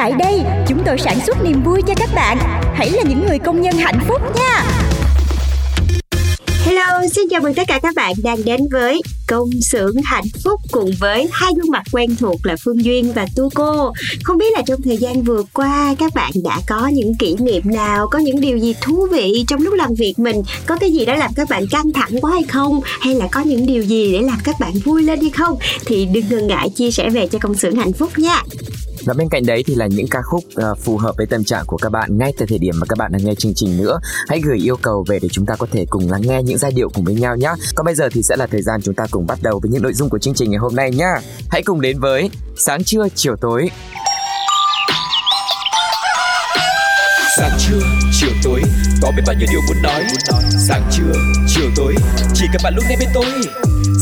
Tại đây, chúng tôi sản xuất niềm vui cho các bạn. Hãy là những người công nhân hạnh phúc nha. Hello, xin chào mừng tất cả các bạn đang đến với công xưởng hạnh phúc cùng với hai gương mặt quen thuộc là Phương Duyên và Tu Cô. Không biết là trong thời gian vừa qua các bạn đã có những kỷ niệm nào, có những điều gì thú vị trong lúc làm việc mình, có cái gì đó làm các bạn căng thẳng quá hay không, hay là có những điều gì để làm các bạn vui lên hay không thì đừng ngần ngại chia sẻ về cho công xưởng hạnh phúc nha. Và bên cạnh đấy thì là những ca khúc uh, phù hợp với tâm trạng của các bạn ngay từ thời điểm mà các bạn đang nghe chương trình nữa. Hãy gửi yêu cầu về để chúng ta có thể cùng lắng nghe những giai điệu cùng với nhau nhé. Còn bây giờ thì sẽ là thời gian chúng ta cùng bắt đầu với những nội dung của chương trình ngày hôm nay nhá. Hãy cùng đến với sáng trưa chiều tối sáng trưa chiều tối có biết bao nhiêu điều muốn nói sáng trưa chiều tối chỉ cần bạn lúc này bên tôi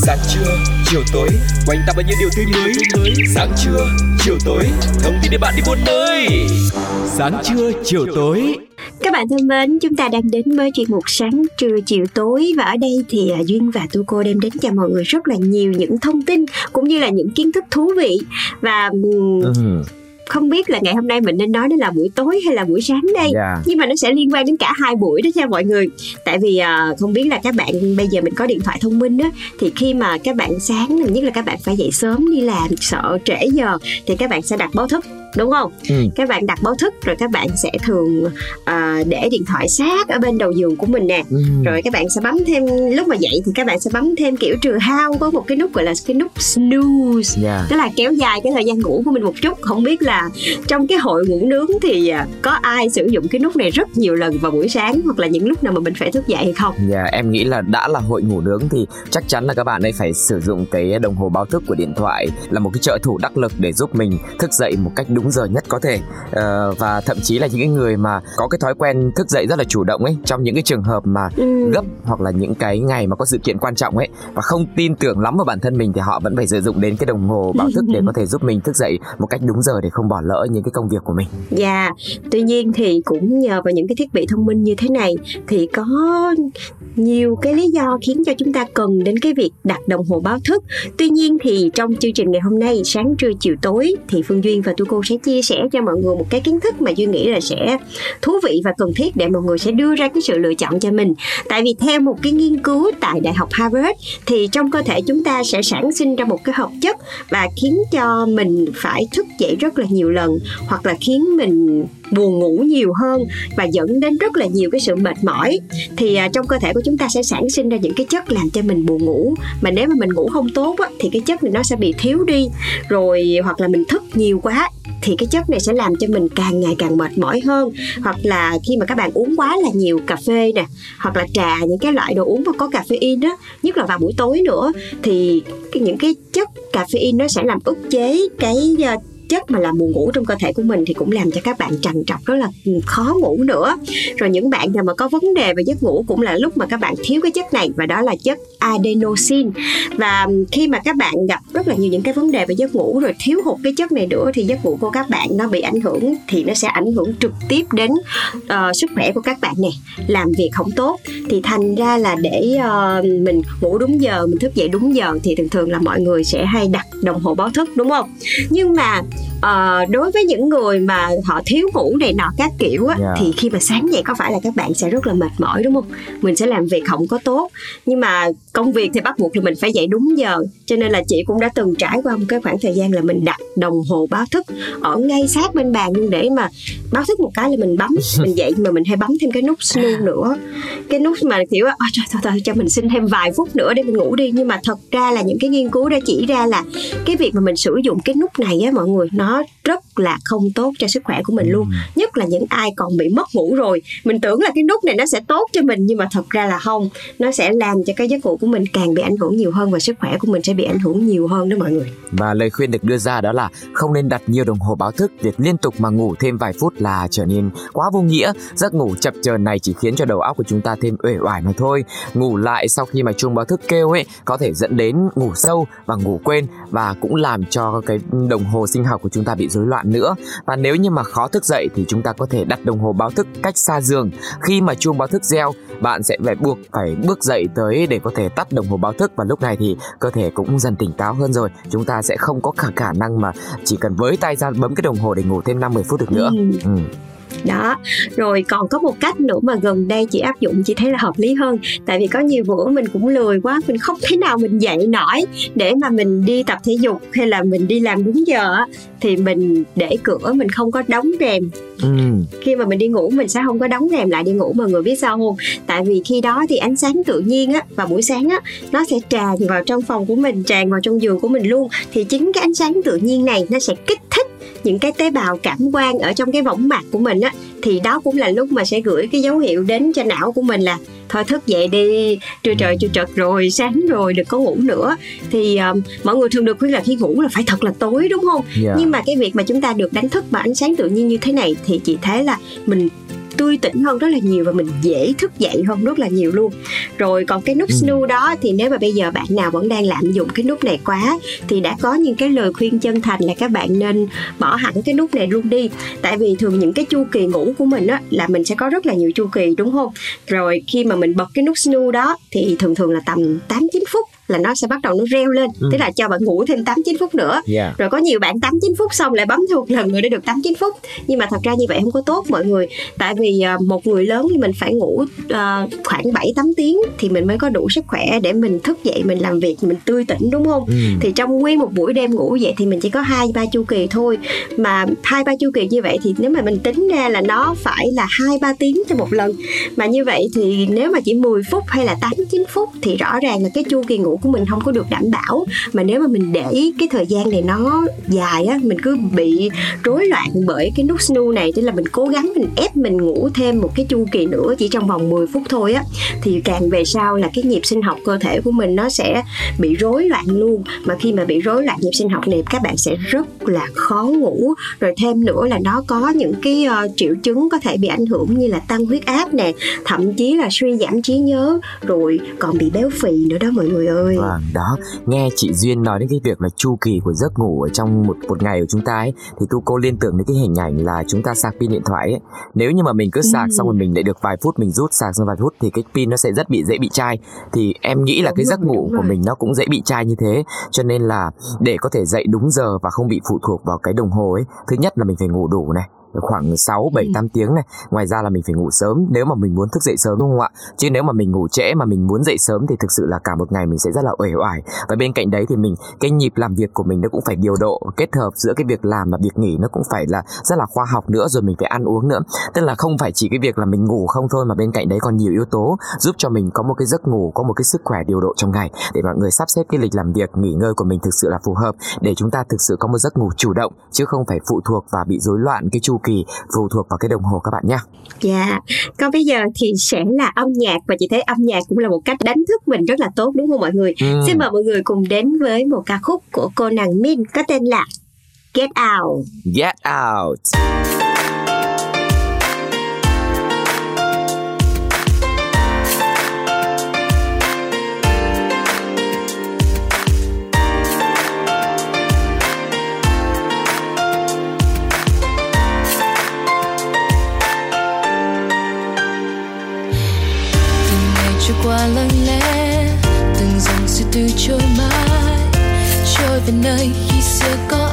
sáng trưa chiều tối quanh ta bao nhiêu điều tươi mới. Sáng trưa chiều tối thông tin để bạn đi buôn nơi. Sáng trưa chiều tối. Các bạn thân mến, chúng ta đang đến với chuyên mục sáng trưa chiều tối. Và ở đây thì à, Duyên và Tu Cô đem đến cho mọi người rất là nhiều những thông tin cũng như là những kiến thức thú vị. Và ừ. Không biết là ngày hôm nay mình nên nói đó là buổi tối hay là buổi sáng đây. Yeah. nhưng mà nó sẽ liên quan đến cả hai buổi đó nha mọi người. Tại vì à, không biết là các bạn bây giờ mình có điện thoại thông minh á thì khi mà các bạn sáng nhất là các bạn phải dậy sớm đi làm sợ trễ giờ thì các bạn sẽ đặt báo thức đúng không Ừ. các bạn đặt báo thức rồi các bạn sẽ thường à, để điện thoại sát ở bên đầu giường của mình nè Ừ. rồi các bạn sẽ bấm thêm lúc mà dậy thì các bạn sẽ bấm thêm kiểu trừ hao có một cái nút gọi là cái nút snooze Yeah. tức là kéo dài cái thời gian ngủ của mình một chút không biết là trong cái hội ngủ nướng thì à, có ai sử dụng cái nút này rất nhiều lần vào buổi sáng hoặc là những lúc nào mà mình phải thức dậy hay không Dạ, em nghĩ là đã là hội ngủ nướng thì chắc chắn là các bạn ấy phải sử dụng cái đồng hồ báo thức của điện thoại là một cái trợ thủ đắc lực để giúp mình thức dậy một cách đúng giờ nhất có thể Ờ, và thậm chí là những cái người mà có cái thói quen thức dậy rất là chủ động ấy trong những cái trường hợp mà ừ. gấp hoặc là những cái ngày mà có sự kiện quan trọng ấy và không tin tưởng lắm vào bản thân mình thì họ vẫn phải sử dụng đến cái đồng hồ báo thức để có thể giúp mình thức dậy một cách đúng giờ để không bỏ lỡ những cái công việc của mình. Dạ, tuy nhiên thì cũng nhờ vào những cái thiết bị thông minh như thế này thì có nhiều cái lý do khiến cho chúng ta cần đến cái việc đặt đồng hồ báo thức. Tuy nhiên thì trong chương trình ngày hôm nay sáng trưa chiều tối thì Phương Duyên và Tu Cô sẽ chia sẻ cho mọi người một cái kiến thức mà duy nghĩ là sẽ thú vị và cần thiết để mọi người sẽ đưa ra cái sự lựa chọn cho mình. Tại vì theo một cái nghiên cứu tại Đại học Harvard thì trong cơ thể chúng ta sẽ sản sinh ra một cái hợp chất và khiến cho mình phải thức dậy rất là nhiều lần hoặc là khiến mình buồn ngủ nhiều hơn và dẫn đến rất là nhiều cái sự mệt mỏi. Thì à, trong cơ thể của chúng ta sẽ sản sinh ra những cái chất làm cho mình buồn ngủ. Mà nếu mà mình ngủ không tốt á, thì cái chất này nó sẽ bị thiếu đi. Rồi hoặc là mình thức nhiều quá thì cái chất này sẽ làm cho mình càng ngày càng mệt mỏi hơn. Hoặc là khi mà các bạn uống quá là nhiều cà phê nè hoặc là trà những cái loại đồ uống mà có caffeine đó nhất là vào buổi tối nữa thì những cái chất caffeine nó sẽ làm ức chế cái à, chất mà làm buồn ngủ trong cơ thể của mình thì cũng làm cho các bạn trằn trọc rất là khó ngủ nữa. Rồi những bạn nào mà có vấn đề về giấc ngủ cũng là lúc mà các bạn thiếu cái chất này và đó là chất adenosine và khi mà các bạn gặp rất là nhiều những cái vấn đề về giấc ngủ rồi thiếu hụt cái chất này nữa thì giấc ngủ của các bạn nó bị ảnh hưởng thì nó sẽ ảnh hưởng trực tiếp đến uh, sức khỏe của các bạn nè. Làm việc không tốt thì thành ra là để uh, mình ngủ đúng giờ mình thức dậy đúng giờ thì thường thường là mọi người sẽ hay đặt đồng hồ báo thức đúng không? Nhưng mà ờ, đối với những người mà họ thiếu ngủ này nọ các kiểu á Yeah. thì khi mà sáng dậy có phải là các bạn sẽ rất là mệt mỏi đúng không? Mình sẽ làm việc không có tốt. Nhưng mà công việc thì bắt buộc là mình phải dậy đúng giờ. Cho nên là chị cũng đã từng trải qua một cái khoảng thời gian là mình đặt đồng hồ báo thức ở ngay sát bên bàn luôn để mà báo thức một cái là mình bấm mình dậy mà mình hay bấm thêm cái nút snooze nữa. Cái nút mà kiểu à, trời, trời, trời, cho mình xin thêm vài phút nữa để mình ngủ đi. Nhưng mà thật ra là những cái nghiên cứu đã chỉ ra là cái việc mà mình sử dụng cái nút này á mọi người nó rất là không tốt cho sức khỏe của mình luôn. Nhất là những ai còn bị mất ngủ rồi. Mình tưởng là cái nút này nó sẽ tốt cho mình nhưng mà thật ra là không. Nó sẽ làm cho cái giấc ngủ của mình càng bị ảnh hưởng nhiều hơn và sức khỏe của mình sẽ bị ảnh hưởng nhiều hơn đó mọi người. Và lời khuyên được đưa ra đó là không nên đặt nhiều đồng hồ báo thức, việc liên tục mà ngủ thêm vài phút là trở nên quá vô nghĩa. Giấc ngủ chập chờn này chỉ khiến cho đầu óc của chúng ta thêm uể oải mà thôi. Ngủ lại sau khi mà chuông báo thức kêu ấy có thể dẫn đến ngủ sâu và ngủ quên và cũng làm cho cái đồng hồ sinh học của chúng ta bị rối loạn nữa. Và nếu như mà khó thức dậy thì chúng ta có thể đặt đồng hồ báo thức cách xa giường. Khi mà chuông báo thức reo, bạn sẽ phải buộc phải bước dậy tới để có thể tắt đồng hồ báo thức và lúc này thì cơ thể cũng dần tỉnh táo hơn rồi. Chúng ta sẽ không có khả khả năng mà chỉ cần với tay ra bấm cái đồng hồ để ngủ thêm 5-10 phút được nữa. Ừ. Ừ. đó. Rồi còn có một cách nữa mà gần đây chị áp dụng chị thấy là hợp lý hơn. Tại vì có nhiều bữa mình cũng lười quá mình không thể nào mình dậy nổi để mà mình đi tập thể dục hay là mình đi làm đúng giờ á, thì mình để cửa mình không có đóng rèm. Ừ. khi mà mình đi ngủ mình sẽ không có đóng rèm lại đi ngủ mọi người biết sao không? Tại vì khi đó thì ánh sáng tự nhiên á vào buổi sáng á nó sẽ tràn vào trong phòng của mình tràn vào trong giường của mình luôn. Thì chính cái ánh sáng tự nhiên này nó sẽ kích những cái tế bào cảm quan ở trong cái võng mạc của mình á thì đó cũng là lúc mà sẽ gửi cái dấu hiệu đến cho não của mình là thôi thức dậy đi trưa trời chưa trật rồi sáng rồi đừng có ngủ nữa thì um, mọi người thường được khuyên là khi ngủ là phải thật là tối đúng không Yeah. nhưng mà cái việc mà chúng ta được đánh thức bằng ánh sáng tự nhiên như thế này thì chị thấy là mình tươi tỉnh hơn rất là nhiều và mình dễ thức dậy hơn rất là nhiều luôn. Rồi còn cái nút Ừ. snooze đó thì nếu mà bây giờ bạn nào vẫn đang lạm dụng cái nút này quá thì đã có những cái lời khuyên chân thành là các bạn nên bỏ hẳn cái nút này luôn đi. Tại vì thường những cái chu kỳ ngủ của mình á là mình sẽ có rất là nhiều chu kỳ đúng không? Rồi khi mà mình bật cái nút snooze đó thì thường thường là tầm 8 9 phút là nó sẽ bắt đầu nó reo lên. Ừ. tức là cho bạn ngủ thêm 8 9 phút nữa. Yeah. rồi có nhiều bạn 8 9 phút xong lại bấm thêm một lần nữa để được 8 9 phút. Nhưng mà thật ra như vậy không có tốt mọi người. Tại vì à, một người lớn thì mình phải ngủ à, khoảng 7 8 tiếng thì mình mới có đủ sức khỏe để mình thức dậy mình làm việc mình tươi tỉnh đúng không? Ừ. thì trong nguyên một buổi đêm ngủ vậy thì mình chỉ có hai ba chu kỳ thôi. Mà hai ba chu kỳ như vậy thì nếu mà mình tính ra là nó phải là hai ba tiếng cho một lần. Mà như vậy thì nếu mà chỉ 10 phút hay là 8 9 phút thì rõ ràng là cái chu kỳ ngủ của mình không có được đảm bảo. Mà nếu mà mình để cái thời gian này nó dài á mình cứ bị rối loạn bởi cái nút snooze này tức là mình cố gắng mình ép mình ngủ thêm một cái chu kỳ nữa chỉ trong vòng 10 phút thôi á thì càng về sau là cái nhịp sinh học cơ thể của mình nó sẽ bị rối loạn luôn. Mà khi mà bị rối loạn nhịp sinh học này các bạn sẽ rất là khó ngủ. Rồi thêm nữa là nó có những cái uh, triệu chứng có thể bị ảnh hưởng như là tăng huyết áp nè thậm chí là suy giảm trí nhớ rồi còn bị béo phì nữa đó mọi người ơi. Vâng, đó, nghe chị Duyên nói đến cái việc là chu kỳ của giấc ngủ ở trong một một ngày của chúng ta ấy thì tu cô liên tưởng đến cái hình ảnh là chúng ta sạc pin điện thoại ấy. Nếu như mà mình cứ sạc Ừ. xong rồi mình lại được vài phút mình rút sạc xong vài phút thì cái pin nó sẽ rất bị dễ bị chai. Thì em nghĩ là Đúng cái giấc rồi, ngủ đúng của rồi. mình nó cũng dễ bị chai như thế. Cho nên là để có thể dậy đúng giờ và không bị phụ thuộc vào cái đồng hồ ấy, thứ nhất là mình phải ngủ đủ này khoảng 6, 7, Ừ. 8 tiếng này. Ngoài ra là mình phải ngủ sớm nếu mà mình muốn thức dậy sớm đúng không ạ? Chứ nếu mà mình ngủ trễ mà mình muốn dậy sớm thì thực sự là cả một ngày mình sẽ rất là uể oải. Và bên cạnh đấy thì mình cái nhịp làm việc của mình nó cũng phải điều độ Kết hợp giữa cái việc làm và việc nghỉ nó cũng phải là rất là khoa học nữa Rồi mình phải ăn uống nữa. Tức là không phải chỉ cái việc là mình ngủ không thôi mà bên cạnh đấy còn nhiều yếu tố Giúp cho mình có một cái giấc ngủ, có một cái sức khỏe điều độ trong ngày. Để mọi người sắp xếp cái lịch làm việc, nghỉ ngơi của mình thực sự là phù hợp Để chúng ta thực sự có một giấc ngủ chủ động Chứ không phải phụ thuộc và bị rối loạn cái chu kỳ phụ thuộc vào cái đồng hồ các bạn nhé. Dạ, còn bây giờ thì sẽ là âm nhạc và chị thấy âm nhạc cũng là một cách đánh thức mình rất là tốt đúng không mọi người? Ừ. Xin mời mọi người cùng đến với một ca khúc của cô nàng Min có tên là Get Out. Get out. Qua lặng lẽ, từng dòng suy tư trôi mãi. Trôi về nơi khi xưa có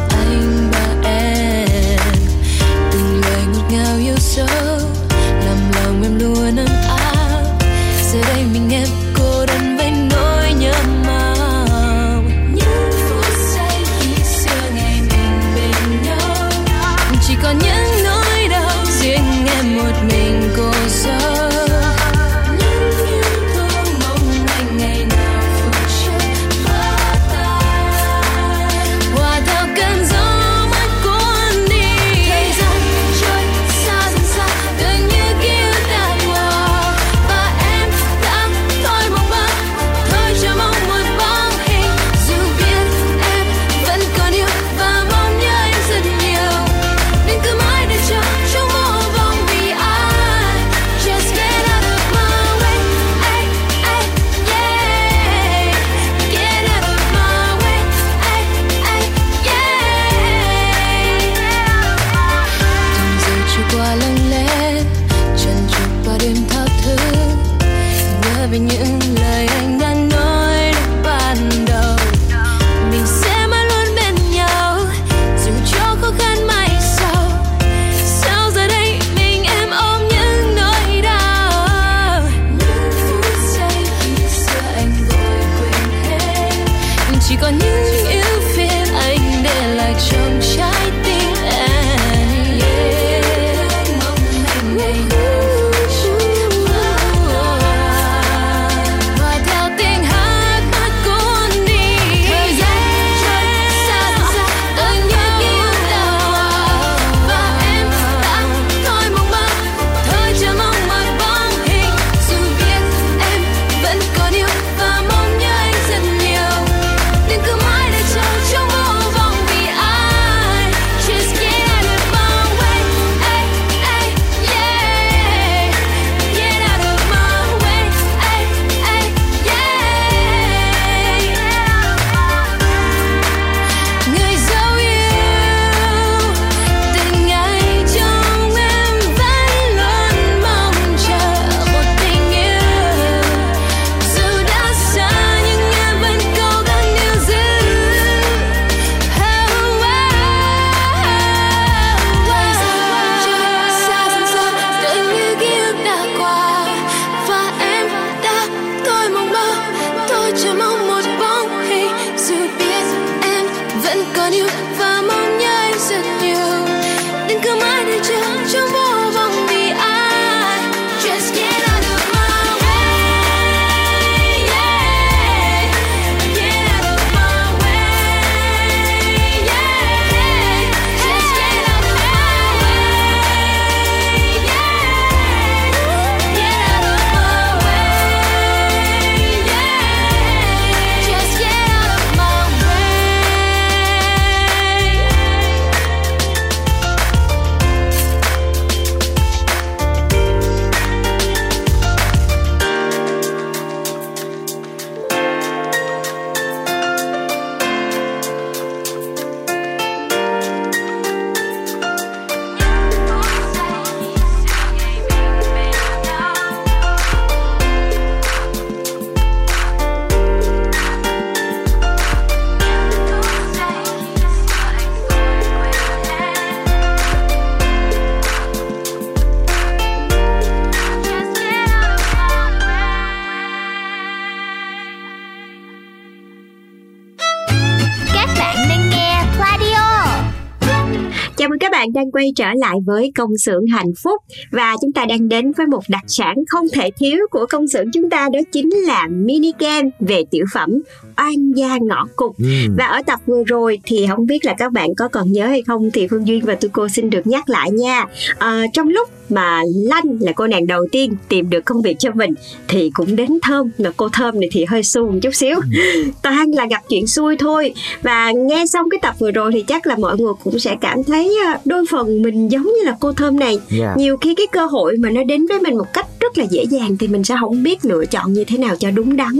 quay trở lại với công xưởng hạnh phúc. Và chúng ta đang đến với một đặc sản không thể thiếu của công xưởng chúng ta đó chính là mini game về tiểu phẩm oan gia ngõ cụt Ừm. và ở tập vừa rồi thì không biết là các bạn có còn nhớ hay không thì Phương Duyên và tôi cô xin được nhắc lại nha. À, trong lúc mà Lanh là cô nàng đầu tiên tìm được công việc cho mình thì cũng đến Thơm. Mà cô Thơm này thì hơi xu một chút xíu. Toàn là gặp chuyện xui thôi. Và nghe xong cái tập vừa rồi thì chắc là mọi người cũng sẽ cảm thấy à, đôi phần mình giống như là cô Thơm này Yeah. nhiều khi cái cơ hội mà nó đến với mình một cách rất là dễ dàng thì mình sẽ không biết lựa chọn như thế nào cho đúng đắn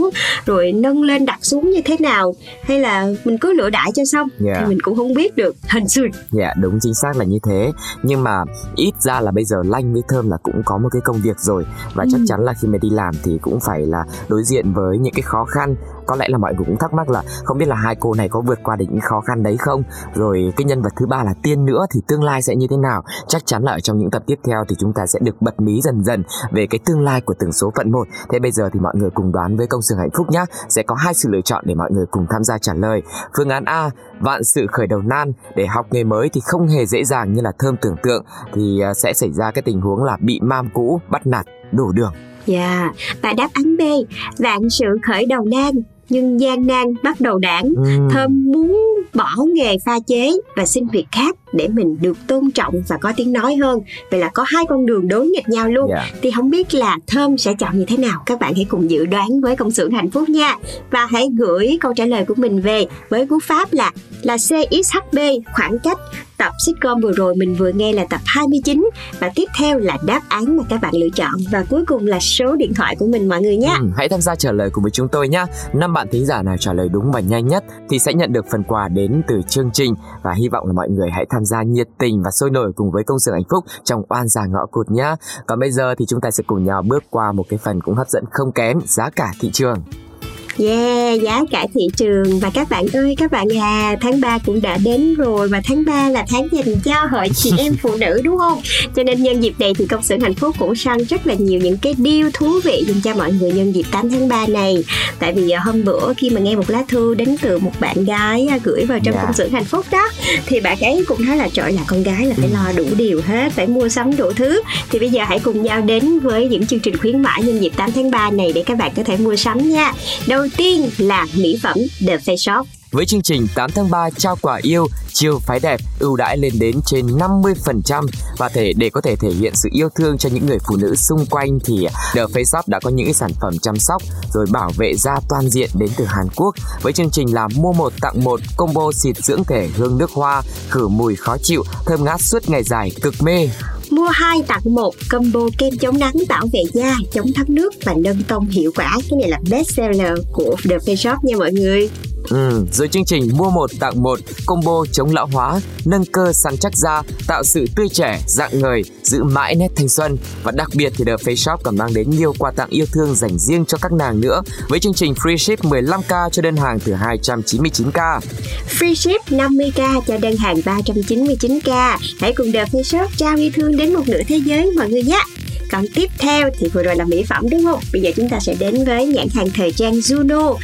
rồi nâng lên đặt xuống như thế nào hay là mình cứ lựa đại cho xong Yeah. thì mình cũng không biết được hình xui Dạ đúng chính xác là như thế Nhưng mà ít ra là bây giờ Lanh với Thơm là cũng có một cái công việc rồi Và chắc Ừ. chắn là khi mà đi làm thì cũng phải là đối diện với những cái khó khăn có lẽ là mọi người cũng thắc mắc là không biết là hai cô này có vượt qua được những khó khăn đấy không? Rồi cái nhân vật thứ ba là Tiên nữa thì tương lai sẽ như thế nào? Chắc chắn là ở trong những tập tiếp theo thì chúng ta sẽ được bật mí dần dần về cái tương lai của từng số phận một. Thế bây giờ thì mọi người cùng đoán với công xưởng hạnh phúc nhé Sẽ có hai sự lựa chọn để mọi người cùng tham gia trả lời. Phương án A vạn sự khởi đầu nan. Để học nghề mới thì không hề dễ dàng như là thơm tưởng tượng. Thì à, sẽ xảy ra cái tình huống là bị mam cũ bắt nạt đổ đường. Dạ, và đáp án B, vạn sự khởi đầu nan, nhưng gian nan bắt đầu đảng. Ừm, Thơm muốn bỏ nghề pha chế và xin việc khác để mình được tôn trọng và có tiếng nói hơn. Vậy là có hai con đường đối nghịch nhau luôn. dạ. Thì không biết là Thơm sẽ chọn như thế nào? Các bạn hãy cùng dự đoán với công xưởng hạnh phúc nha. Và hãy gửi câu trả lời của mình về với cú pháp là là CXHB khoảng cách tập sitcom vừa rồi mình vừa nghe là tập 29 và tiếp theo là đáp án mà các bạn lựa chọn và cuối cùng là số điện thoại của mình mọi người nhé. Ừ, hãy tham gia trả lời cùng với chúng tôi nhé. Năm bạn thính giả nào trả lời đúng và nhanh nhất thì sẽ nhận được phần quà đến từ chương trình và hy vọng là mọi người hãy tham gia nhiệt tình và sôi nổi cùng với công sở hạnh phúc trong oan già ngõ cụt nhé. Còn bây giờ thì chúng ta sẽ cùng nhau bước qua một cái phần cũng hấp dẫn không kém giá cả thị trường. Yeah, giá cả thị trường và các bạn ơi, các bạn à, tháng 3 cũng đã đến rồi và tháng 3 là tháng dành cho hội chị em phụ nữ đúng không? Cho nên nhân dịp này thì công xưởng hạnh phúc cũng săn rất là nhiều những cái deal thú vị dành cho mọi người nhân dịp 8 tháng 3 này. Tại vì à, hôm bữa khi mà nghe một lá thư đến từ một bạn gái à, gửi vào trong Dạ. công xưởng hạnh phúc đó thì bạn ấy cũng nói là trời là con gái là phải lo đủ điều hết, phải mua sắm đủ thứ. Thì bây giờ hãy cùng nhau đến với những chương trình khuyến mãi nhân dịp 8 tháng 3 này để các bạn có thể mua sắm nha. Đầu tiên là mỹ phẩm The Face Shop. Với chương trình 8 tháng 3 trao quà yêu, chiêu phái đẹp, ưu đãi lên đến trên 50% và thể để có thể thể hiện sự yêu thương cho những người phụ nữ xung quanh thì The Face Shop đã có những sản phẩm chăm sóc rồi bảo vệ da toàn diện đến từ Hàn Quốc với chương trình là mua một tặng một combo xịt dưỡng thể hương nước hoa, khử mùi khó chịu, thơm ngát suốt ngày dài, cực mê. Mua 2 tặng 1 combo kem chống nắng bảo vệ da, chống thấm nước và nâng tông hiệu quả. Cái này là best seller của The Face Shop nha mọi người. Ừ, rồi chương trình mua một tặng một combo chống lão hóa, nâng cơ săn chắc da, tạo sự tươi trẻ, dạng người, giữ mãi nét thanh xuân và đặc biệt thì The Face Shop còn mang đến nhiều quà tặng yêu thương dành riêng cho các nàng nữa với chương trình free ship 15k cho đơn hàng từ 299k. Free ship 50k cho đơn hàng 399k. Hãy cùng The Face Shop trao yêu thương đến một nửa thế giới mọi người nhé. Còn tiếp theo thì vừa rồi là mỹ phẩm đúng không? Bây giờ chúng ta sẽ đến với nhãn hàng thời trang Juno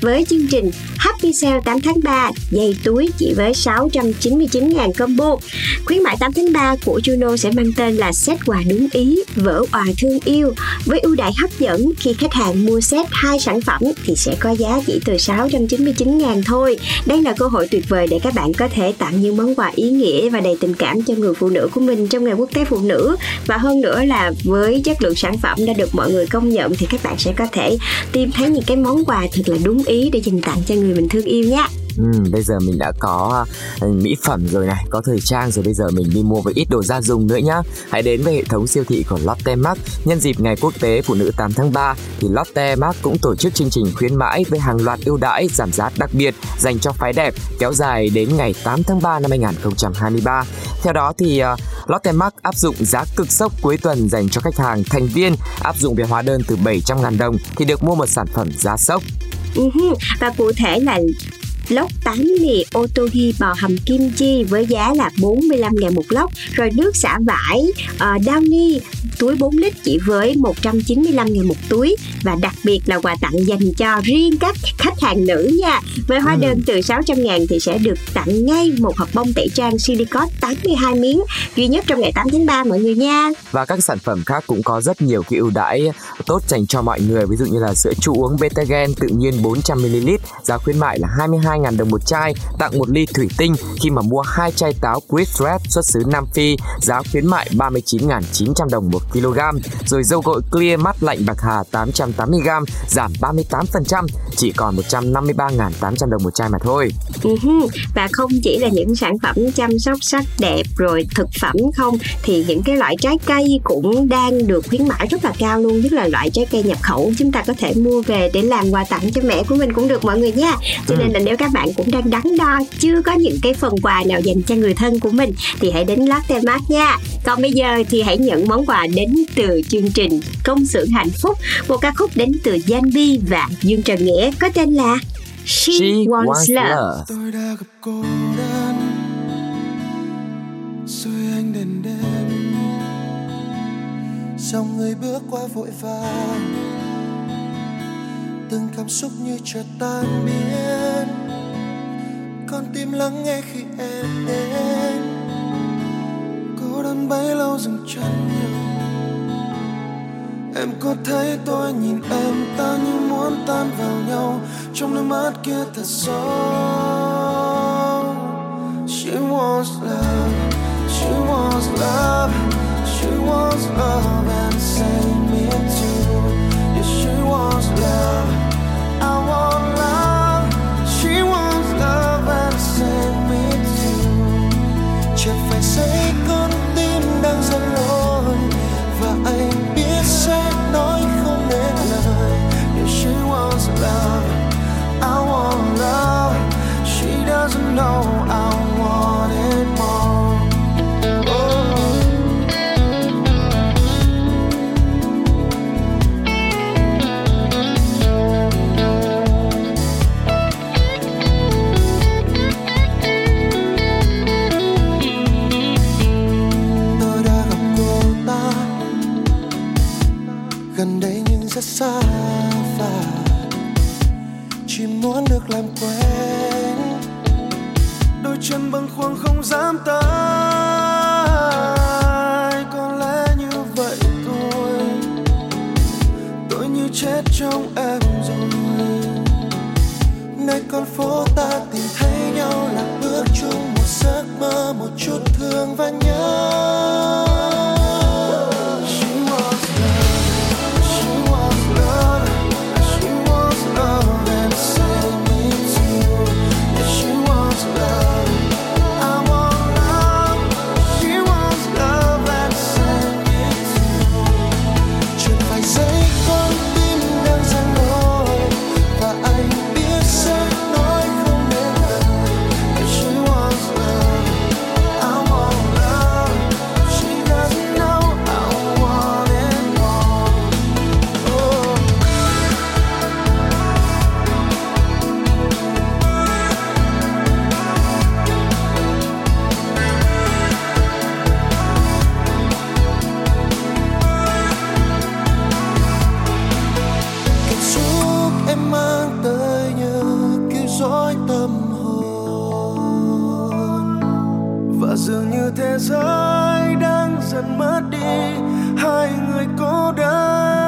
với chương trình Happy Sale 8 tháng 3 dây túi chỉ với 699.000 combo. Khuyến mại 8 tháng 3 của Juno sẽ mang tên là set quà đúng ý, vỡ quà thương yêu với ưu đãi hấp dẫn khi khách hàng mua set hai sản phẩm thì sẽ có giá chỉ từ 699.000 thôi. Đây là cơ hội tuyệt vời để các bạn có thể tặng những món quà ý nghĩa và đầy tình cảm cho người phụ nữ của mình trong ngày quốc tế phụ nữ và hơn nữa là với chất lượng sản phẩm đã được mọi người công nhận thì các bạn sẽ có thể tìm thấy những cái món quà thật là đúng ý để dành tặng cho người mình thương yêu nhé. Ừ, bây giờ mình đã có ờ, mỹ phẩm rồi này, có thời trang rồi bây giờ mình đi mua với ít đồ gia dụng nữa nhá. Hãy đến với hệ thống siêu thị của Lotte Mart. Nhân dịp ngày quốc tế phụ nữ 8 tháng 3 thì Lotte Mart cũng tổ chức chương trình khuyến mãi với hàng loạt ưu đãi giảm giá đặc biệt dành cho phái đẹp kéo dài đến ngày 8 tháng 3 năm 2023. Theo đó thì uh, Lotte Mart áp dụng giá cực sốc cuối tuần dành cho khách hàng thành viên áp dụng về hóa đơn từ 700.000 đồng thì được mua một sản phẩm giá sốc. Uh-huh. Và cụ thể là lốc 8 mì otogi bò hầm kim chi với giá là 45 ngàn một lốc. Rồi nước xả vải uh, Downy túi 4 lít chỉ với 195 ngàn một túi. Và đặc biệt là quà tặng dành cho riêng các khách hàng nữ nha. Với hóa đơn từ 600 ngàn thì sẽ được tặng ngay một hộp bông tẩy trang Silicot 82 miếng. Duy nhất trong ngày 8 tháng 3 mọi người nha. Và các sản phẩm khác cũng có rất nhiều cái ưu đãi tốt dành cho mọi người. Ví dụ như là sữa chua uống Betagen tự nhiên 400ml giá khuyến mại là 22.000 đồng một chai tặng một ly thủy tinh khi mà mua hai chai táo Quick Red xuất xứ Nam Phi giá khuyến mại 39.900 đồng một kg rồi dầu gội Clear mắt lạnh bạc hà 880g giảm 38% chỉ còn 153.800 đồng một chai mà thôi uh-huh. và không chỉ là những sản phẩm chăm sóc sắc đẹp rồi thực phẩm không thì những cái loại trái cây cũng đang được khuyến mãi rất là cao luôn nhất là loại trái cây nhập khẩu chúng ta có thể mua về để làm quà tặng cho mẹ của mình cũng được mọi người nha cho nên là nếu các bạn cũng đang đắn đo chưa có những cái phần quà nào dành cho người thân của mình thì hãy đến Lotte Mart nha. Còn bây giờ thì hãy nhận món quà đến từ chương trình công xưởng hạnh phúc một ca khúc đến từ Gian Bi và Dương Trần Nghĩa có tên là She, She Wants, wants Love. love. Tôi đã gặp cô đơn rồi anh đến đêm. Dòng người bước qua vội vàng từng cảm xúc như chợt tan biến con tim lắng nghe khi em đến. Cô đơn bấy lâu dừng chân nhiều Em có thấy tôi nhìn em ta như muốn tan vào nhau. Trong đôi mắt kia thật sâu. She wants love, she wants love She wants love and nơi dường như thế giới đang dần mất đi. Hai người cô đơn.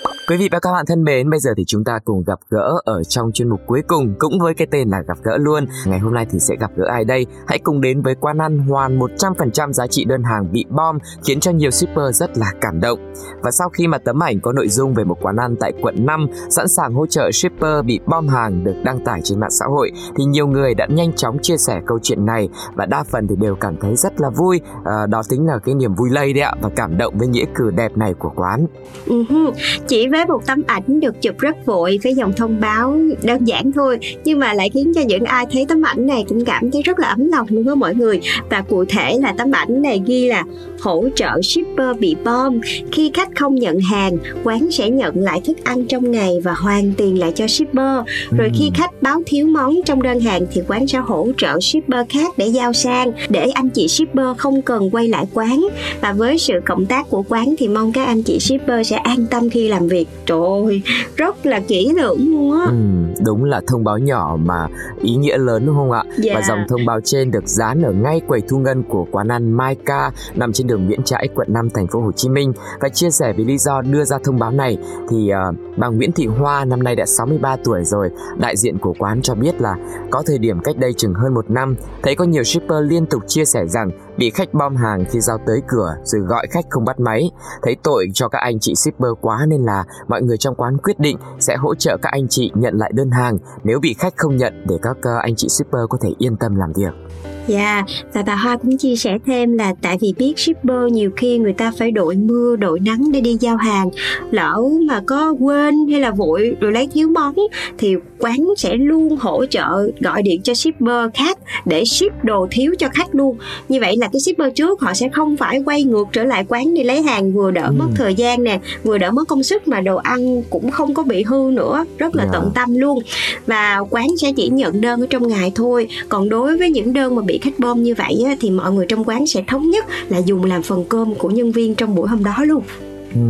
Quý vị và các bạn thân mến, bây giờ thì chúng ta cùng gặp gỡ ở trong chuyên mục cuối cùng cũng với cái tên là gặp gỡ luôn. Ngày hôm nay thì sẽ gặp gỡ ai đây? Hãy cùng đến với quán ăn hoàn 100% giá trị đơn hàng bị bom khiến cho nhiều shipper rất là cảm động. Và sau khi mà tấm ảnh có nội dung về một quán ăn tại quận 5 sẵn sàng hỗ trợ shipper bị bom hàng được đăng tải trên mạng xã hội thì nhiều người đã nhanh chóng chia sẻ câu chuyện này và đa phần thì đều cảm thấy rất là vui. À, đó tính là cái niềm vui lây đấy ạ và cảm động với nghĩa cử đẹp này của quán. Uh-huh. Với một tấm ảnh được chụp rất vội với dòng thông báo đơn giản thôi nhưng mà lại khiến cho những ai thấy tấm ảnh này cũng cảm thấy rất là ấm lòng luôn đó mọi người. Và cụ thể là tấm ảnh này ghi là hỗ trợ shipper bị bom. Khi khách không nhận hàng quán sẽ nhận lại thức ăn trong ngày và hoàn tiền lại cho shipper. Rồi khi khách báo thiếu món trong đơn hàng thì quán sẽ hỗ trợ shipper khác để giao sang để anh chị shipper không cần quay lại quán. Và với sự cộng tác của quán thì mong các anh chị shipper sẽ an tâm khi làm việc trời ơi rất là kỹ lưỡng luôn á Ừ, đúng là thông báo nhỏ mà ý nghĩa lớn đúng không ạ? Dạ. Và dòng thông báo trên được dán ở ngay quầy thu ngân của quán ăn Mai Ca nằm trên đường Nguyễn Trãi, quận 5, thành phố Hồ Chí Minh. Và chia sẻ về lý do đưa ra thông báo này thì uh, bà Nguyễn Thị Hoa năm nay đã 63 tuổi rồi. Đại diện của quán cho biết là có thời điểm cách đây chừng hơn một năm thấy có nhiều shipper liên tục chia sẻ rằng bị khách bom hàng khi giao tới cửa rồi gọi khách không bắt máy. Thấy tội cho các anh chị shipper quá nên là mọi người trong quán quyết định sẽ hỗ trợ các anh chị nhận lại đơn hàng nếu bị khách không nhận để các ờ, anh chị shipper có thể yên tâm làm việc. Dạ, yeah. và bà Hoa cũng chia sẻ thêm là tại vì biết shipper nhiều khi người ta phải đội mưa, đội nắng để đi giao hàng. Lỡ mà có quên hay là vội rồi lấy thiếu món thì quán sẽ luôn hỗ trợ gọi điện cho shipper khác để ship đồ thiếu cho khách luôn. Như vậy là cái shipper trước họ sẽ không phải quay ngược trở lại quán đi lấy hàng vừa đỡ mất Ừ. thời gian nè, vừa đỡ mất công sức mà đồ ăn cũng không có bị hư nữa, rất là Dạ. tận tâm luôn. Và quán sẽ chỉ nhận đơn ở trong ngày thôi. Còn đối với những đơn mà bị khách bom như vậy á, thì mọi người trong quán sẽ thống nhất là dùng làm phần cơm của nhân viên trong buổi hôm đó luôn. ừ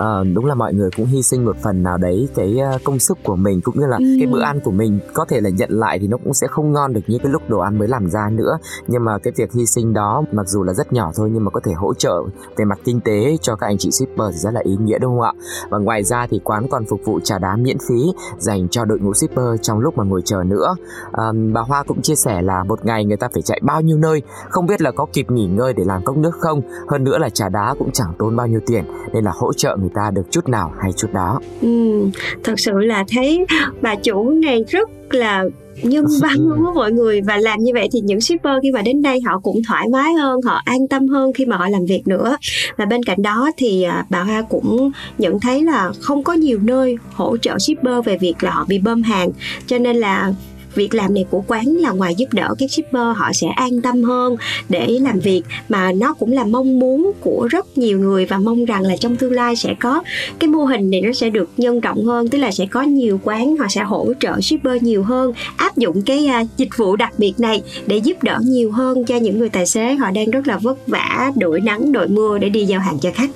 ờ, đúng là mọi người cũng hy sinh một phần nào đấy cái ờ, công sức của mình cũng như là Ừm. cái bữa ăn của mình. Có thể là nhận lại thì nó cũng sẽ không ngon được như cái lúc đồ ăn mới làm ra nữa. Nhưng mà cái việc hy sinh đó mặc dù là rất nhỏ thôi nhưng mà có thể hỗ trợ về mặt kinh tế cho các anh chị shipper thì rất là ý nghĩa đúng không ạ? Và ngoài ra thì quán còn phục vụ trà đá miễn phí dành cho đội ngũ shipper trong lúc mà ngồi chờ nữa. À, bà Hoa cũng chia sẻ là một ngày người ta phải chạy bao nhiêu nơi không biết là có kịp nghỉ ngơi để làm cốc nước không? Hơn nữa là trà đá cũng chẳng tốn bao nhiêu tiền nên là hỗ trợ người ta được chút nào hay chút đó. Ừ, thật sự là thấy bà chủ này rất là nhân văn luôn á mọi người. Và làm như vậy thì những shipper khi mà đến đây họ cũng thoải mái hơn họ an tâm hơn khi mà họ làm việc nữa. Và bên cạnh đó thì à, bà Hoa cũng nhận thấy là không có nhiều nơi hỗ trợ shipper về việc là họ bị bơm hàng. Cho nên là việc làm này của quán là ngoài giúp đỡ các shipper họ sẽ an tâm hơn để làm việc. Mà nó cũng là mong muốn của rất nhiều người và mong rằng là trong tương lai sẽ có cái mô hình này nó sẽ được nhân rộng hơn tức là sẽ có nhiều quán họ sẽ hỗ trợ shipper nhiều hơn áp dụng cái uh, dịch vụ đặc biệt này để giúp đỡ nhiều hơn cho những người tài xế. Họ đang rất là vất vả đội nắng đội mưa để đi giao hàng cho khách.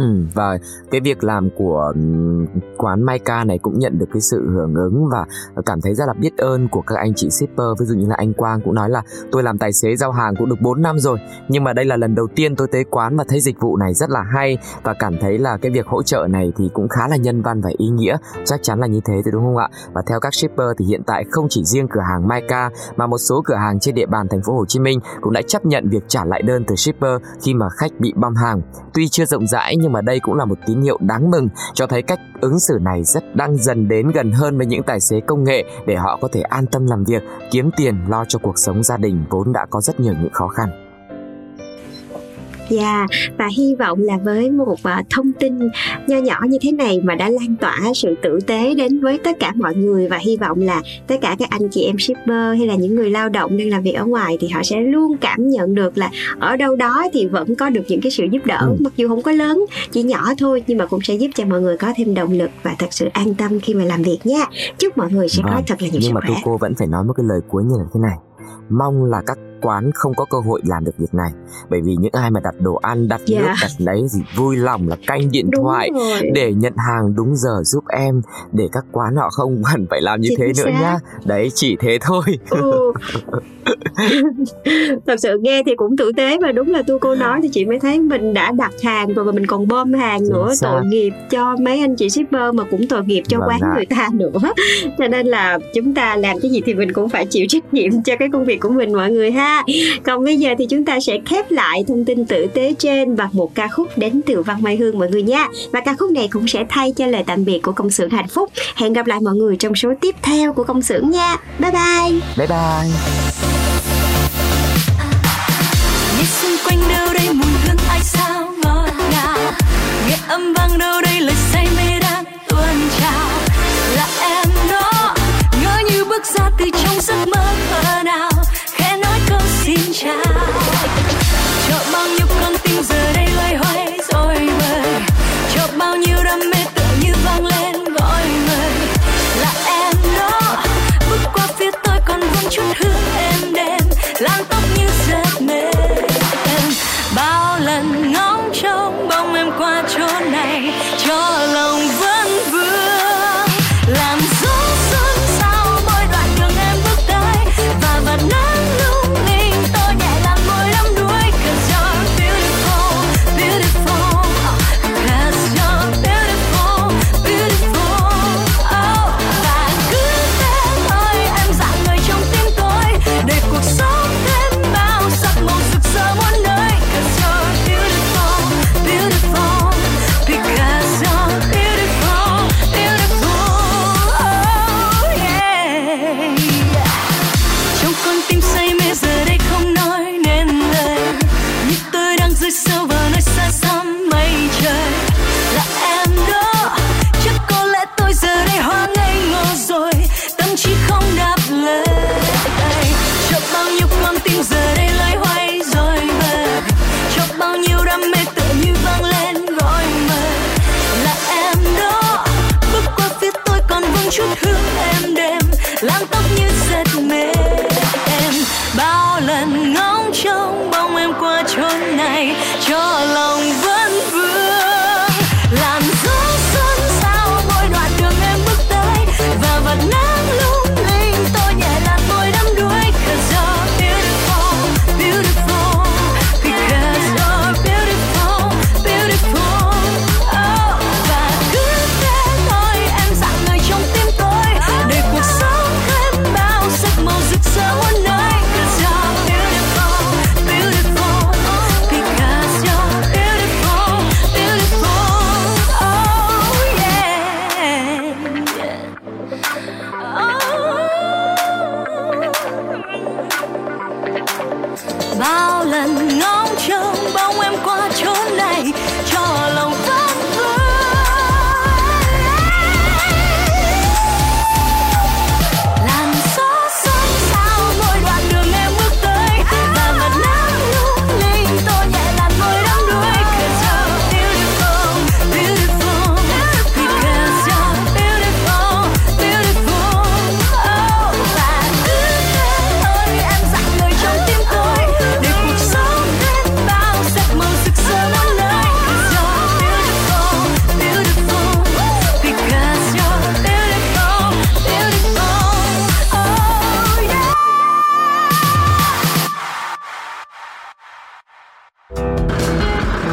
Ừ, và cái việc làm của quán quán Maika này cũng nhận được cái sự hưởng ứng và cảm thấy rất là biết ơn của các anh chị shipper. Ví dụ như là anh Quang cũng nói là tôi làm tài xế giao hàng cũng được 4 năm rồi nhưng mà đây là lần đầu tiên tôi tới quán và thấy dịch vụ này rất là hay và cảm thấy là cái việc hỗ trợ này thì cũng khá là nhân văn và ý nghĩa. Chắc chắn là như thế thì đúng không ạ? Và theo các shipper thì hiện tại không chỉ riêng cửa hàng Maika mà một số cửa hàng trên địa bàn thành phố Hồ Chí Minh cũng đã chấp nhận việc trả lại đơn từ shipper khi mà khách bị bom hàng. Tuy chưa rộng rãi nhưng mà đây cũng là một tín hiệu đáng mừng cho thấy cách ứng xử này rất đang dần đến gần hơn với những tài xế công nghệ để họ có thể an tâm làm việc, kiếm tiền lo cho cuộc sống gia đình vốn đã có rất nhiều những khó khăn. Dạ, và hy vọng là với một à, thông tin nho nhỏ như thế này mà đã lan tỏa sự tử tế đến với tất cả mọi người và hy vọng là tất cả các anh chị em shipper hay là những người lao động đang làm việc ở ngoài thì họ sẽ luôn cảm nhận được là ở đâu đó thì vẫn có được những cái sự giúp đỡ Ừ. mặc dù không có lớn, chỉ nhỏ thôi nhưng mà cũng sẽ giúp cho mọi người có thêm động lực và thật sự an tâm khi mà làm việc nha. Chúc mọi người sẽ có Vâng, thật là nhiều Nhưng sức mà khỏe. cô vẫn phải nói một cái lời cuối như là thế này. Mong là các quán không có cơ hội làm được việc này bởi vì những ai mà đặt đồ ăn đặt Dạ. nước đặt đấy thì vui lòng là canh điện Đúng thoại rồi. để nhận hàng đúng giờ giúp em để các quán họ không cần phải làm như Chính thế nữa xác. nhá đấy chỉ thế thôi Ừ. thật sự nghe thì cũng tử tế và đúng là tôi cô nói thì chị mới thấy mình đã đặt hàng rồi mà mình còn bơm hàng Chính nữa xác. tội nghiệp cho mấy anh chị shipper mà cũng tội nghiệp cho Vâng quán ạ. người ta nữa cho nên là chúng ta làm cái gì thì mình cũng phải chịu trách nhiệm cho cái công việc của mình mọi người ha còn bây giờ thì chúng ta sẽ khép lại thông tin tử tế trên bằng một ca khúc đến từ Văn Mai Hương mọi người nha và ca khúc này cũng sẽ thay cho lời tạm biệt của công xưởng hạnh phúc. Hẹn gặp lại mọi người trong số tiếp theo của công xưởng nha. Bye bye. Bye bye. Nghe xung quanh đâu đây mùi hương ai sao ngọt ngào. Nghe âm vang đâu đây lời say mê đang tuôn trào. Là em đó ngỡ như bước ra từ trong giấc mơ